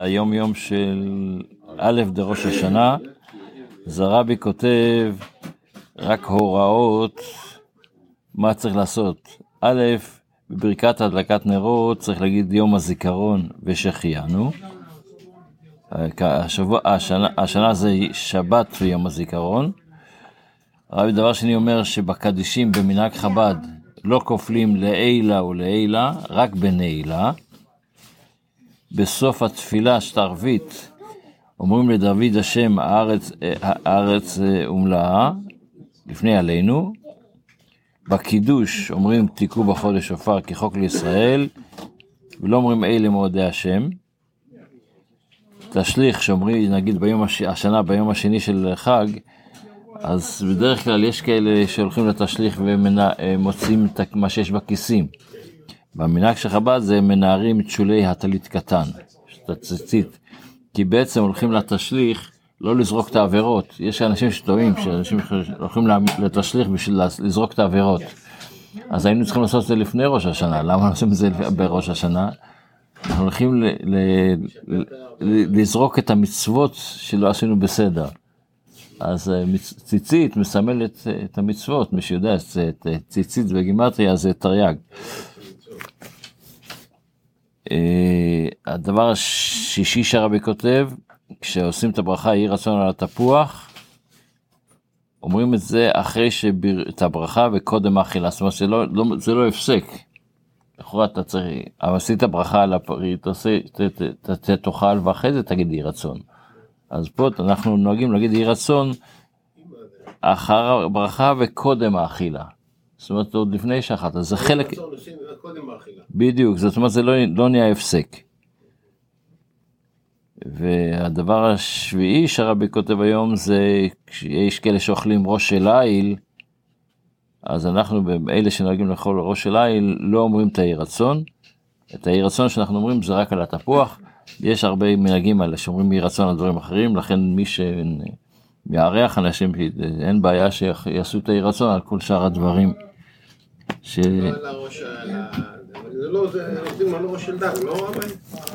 היום יום של א' דראש השנה, זרבי כותב רק הוראות מה צריך לעשות. א', בברכת הדלקת נרות צריך להגיד יום הזיכרון ושהחיינו. השבוע, השנה, השנה זה שבת ויום הזיכרון. הרבי דבר שני אומר שבקדישים במנהג חב"ד לא כופלים לעילה ולעילה, רק בנעילה. בסוף התפילה שתערבית אומרים לדוד השם הארץ, הארץ ומלאה, לפני עלינו. בקידוש אומרים תיקו בחודש שופר כחוק לישראל, ולא אומרים אלה מועדי השם. תשליך שאומרים נגיד ביום הש... השנה ביום השני של חג, אז בדרך כלל יש כאלה שהולכים לתשליך ומוצאים את מה שיש בכיסים. במנהג של חב"ד זה מנערים את שולי הטלית קטן, את כי בעצם הולכים לתשליך לא לזרוק את העבירות, יש אנשים שטועים, שאנשים הולכים לתשליך בשביל לזרוק את העבירות. אז היינו צריכים לעשות את זה לפני ראש השנה, למה עושים את זה בראש השנה? אנחנו הולכים לזרוק את המצוות שלא עשינו בסדר. אז ציצית מסמלת את המצוות, מי שיודע, ציצית בגימטריה זה תרי"ג. הדבר השישי שהרבי כותב, כשעושים את הברכה יהי רצון על התפוח, אומרים את זה אחרי שאת הברכה וקודם האכילה, זאת אומרת זה לא, לא, זה לא הפסק. לכאורה אתה צריך, אבל עשית ברכה על הפרי, תאכל ואחרי זה תגיד יהי רצון. אז פה אנחנו נוהגים להגיד יהי רצון אחר הברכה וקודם האכילה. זאת אומרת עוד לפני שאכלת, זה חלק, בדיוק, זאת אומרת זה לא, לא נהיה הפסק. והדבר השביעי שהרבי כותב היום זה כשיש כאלה שאוכלים ראש של איל, אז אנחנו אלה שנוהגים לאכול ראש של איל לא אומרים את היהי רצון. את היהי רצון שאנחנו אומרים זה רק על התפוח. יש הרבה מנהגים האלה שאומרים יהי רצון על דברים אחרים, לכן מי שמארח אנשים, אין בעיה שיעשו את היהי רצון על כל שאר הדברים. ש... זה לא, זה עובדים על ראש של דג, לא רבי?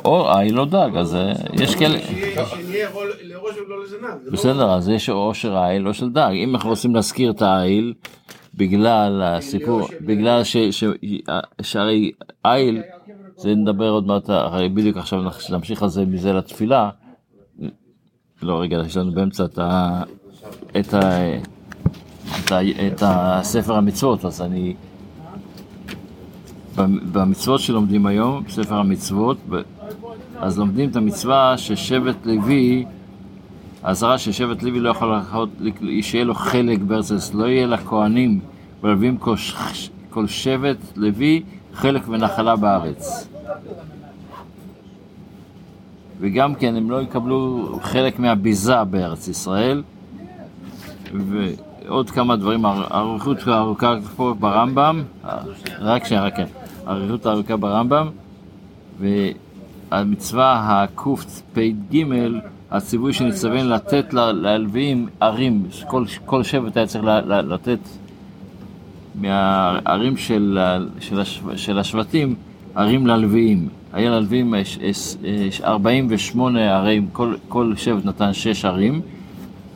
או, העיל לא דג, אז יש כאלה... שנהיה לראש ולא לזנב. בסדר, אז יש או של העיל או של דג. אם אנחנו רוצים להזכיר את העיל, בגלל הסיפור, בגלל שהרי עיל, זה נדבר עוד מעט, הרי בדיוק עכשיו נמשיך על זה מזה לתפילה. לא, רגע, יש לנו באמצע את ה... את ה... את הספר המצוות, אז אני... במצוות שלומדים היום, בספר המצוות, אז לומדים את המצווה ששבט לוי, האזהרה ששבט לוי לא יכול לחיות, שיהיה לו חלק בארץ ישראל, לא יהיה לכהנים ולווים כל, כל שבט לוי חלק ונחלה בארץ. וגם כן הם לא יקבלו חלק מהביזה בארץ ישראל. ועוד כמה דברים, אריכות ארוכה פה ברמב"ם, רק שנייה, רק כן. האריכות הארוכה ברמב"ם, והמצווה הקפ"ג, הציווי שנצטווין לתת ללוויים ערים, כל, כל שבט היה צריך לתת מהערים של, של, של השבטים, ערים ללוויים. היה ללוויים 48 ערים, כל, כל שבט נתן 6 ערים,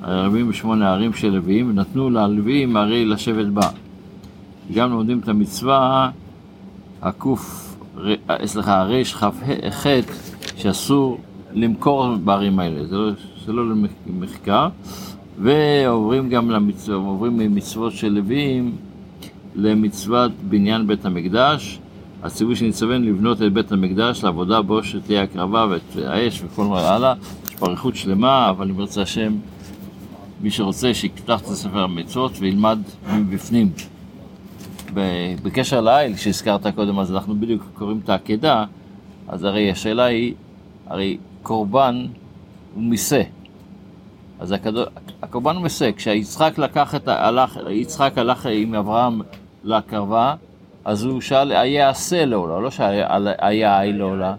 48 ערים של לוויים, ונתנו ללוויים ערי לשבט בה. גם לומדים את המצווה הקוף, סליחה, הרש כ"ח, שאסור למכור בערים האלה, זה לא, זה לא למחקר, ועוברים גם למצוות, עוברים ממצוות של לוויים למצוות בניין בית המקדש, הציווי שנצטווין לבנות את בית המקדש, לעבודה בו שתהיה הקרבה ואת האש וכל מה הלאה, יש פה אריכות שלמה, אבל אם ירצה השם, מי שרוצה שיפתח את הספר המצוות וילמד מבפנים. בקשר לעיל שהזכרת קודם, אז אנחנו בדיוק קוראים את העקדה, אז הרי השאלה היא, הרי קורבן הוא מיסה. אז הקדו, הקורבן הוא מיסה, כשיצחק לקח את, הלך, יצחק הלך עם אברהם לקרבה, אז הוא שאל, היה עשה לעולה, לא שהיה עיל לעולה.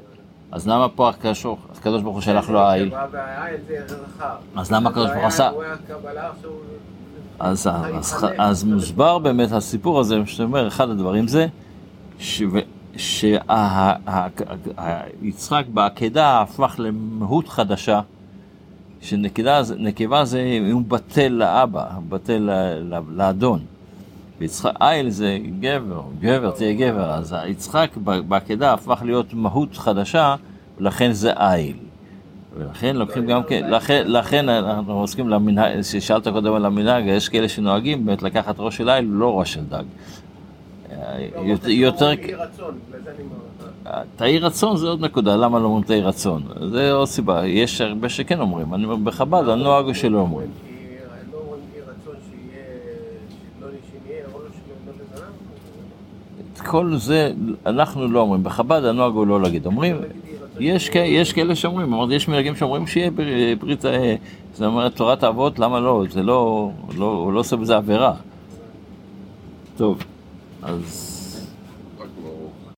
אז למה פה הקדוש ברוך הוא שלח לו העיל? אז למה הקדוש ברוך הוא עשה? אז, אז, אז מוסבר באמת הסיפור הזה, שאתה אומר, אחד הדברים זה. שיצחק בעקדה הפך למהות חדשה, שנקבה זה הוא בטל לאבא, בטל לאדון. ויצחק, איל זה גבר, גבר תהיה גבר, אז יצחק בעקדה הפך להיות מהות חדשה, ולכן זה איל. ולכן לוקחים גם כן, לכן, לכן אנחנו עוסקים למנהג, ששאלת קודם על המנהג, יש כאלה שנוהגים באמת לקחת ראש של איל, לא ראש של דג. יותר... תאי רצון זה עוד נקודה, למה לא אומרים תאי רצון? זה עוד סיבה, יש הרבה שכן אומרים, אני אומר בחב"ד הנוהג הוא שלא אומרים. את כל זה אנחנו לא אומרים, בחב"ד הנוהג הוא לא להגיד, אומרים, יש, יש כאלה שאומרים, אמרתי, יש מנהגים שאומרים שיהיה ברית, זאת אומרת תורת האבות, למה לא? זה לא, לא, הוא לא עושה בזה עבירה. טוב, אז...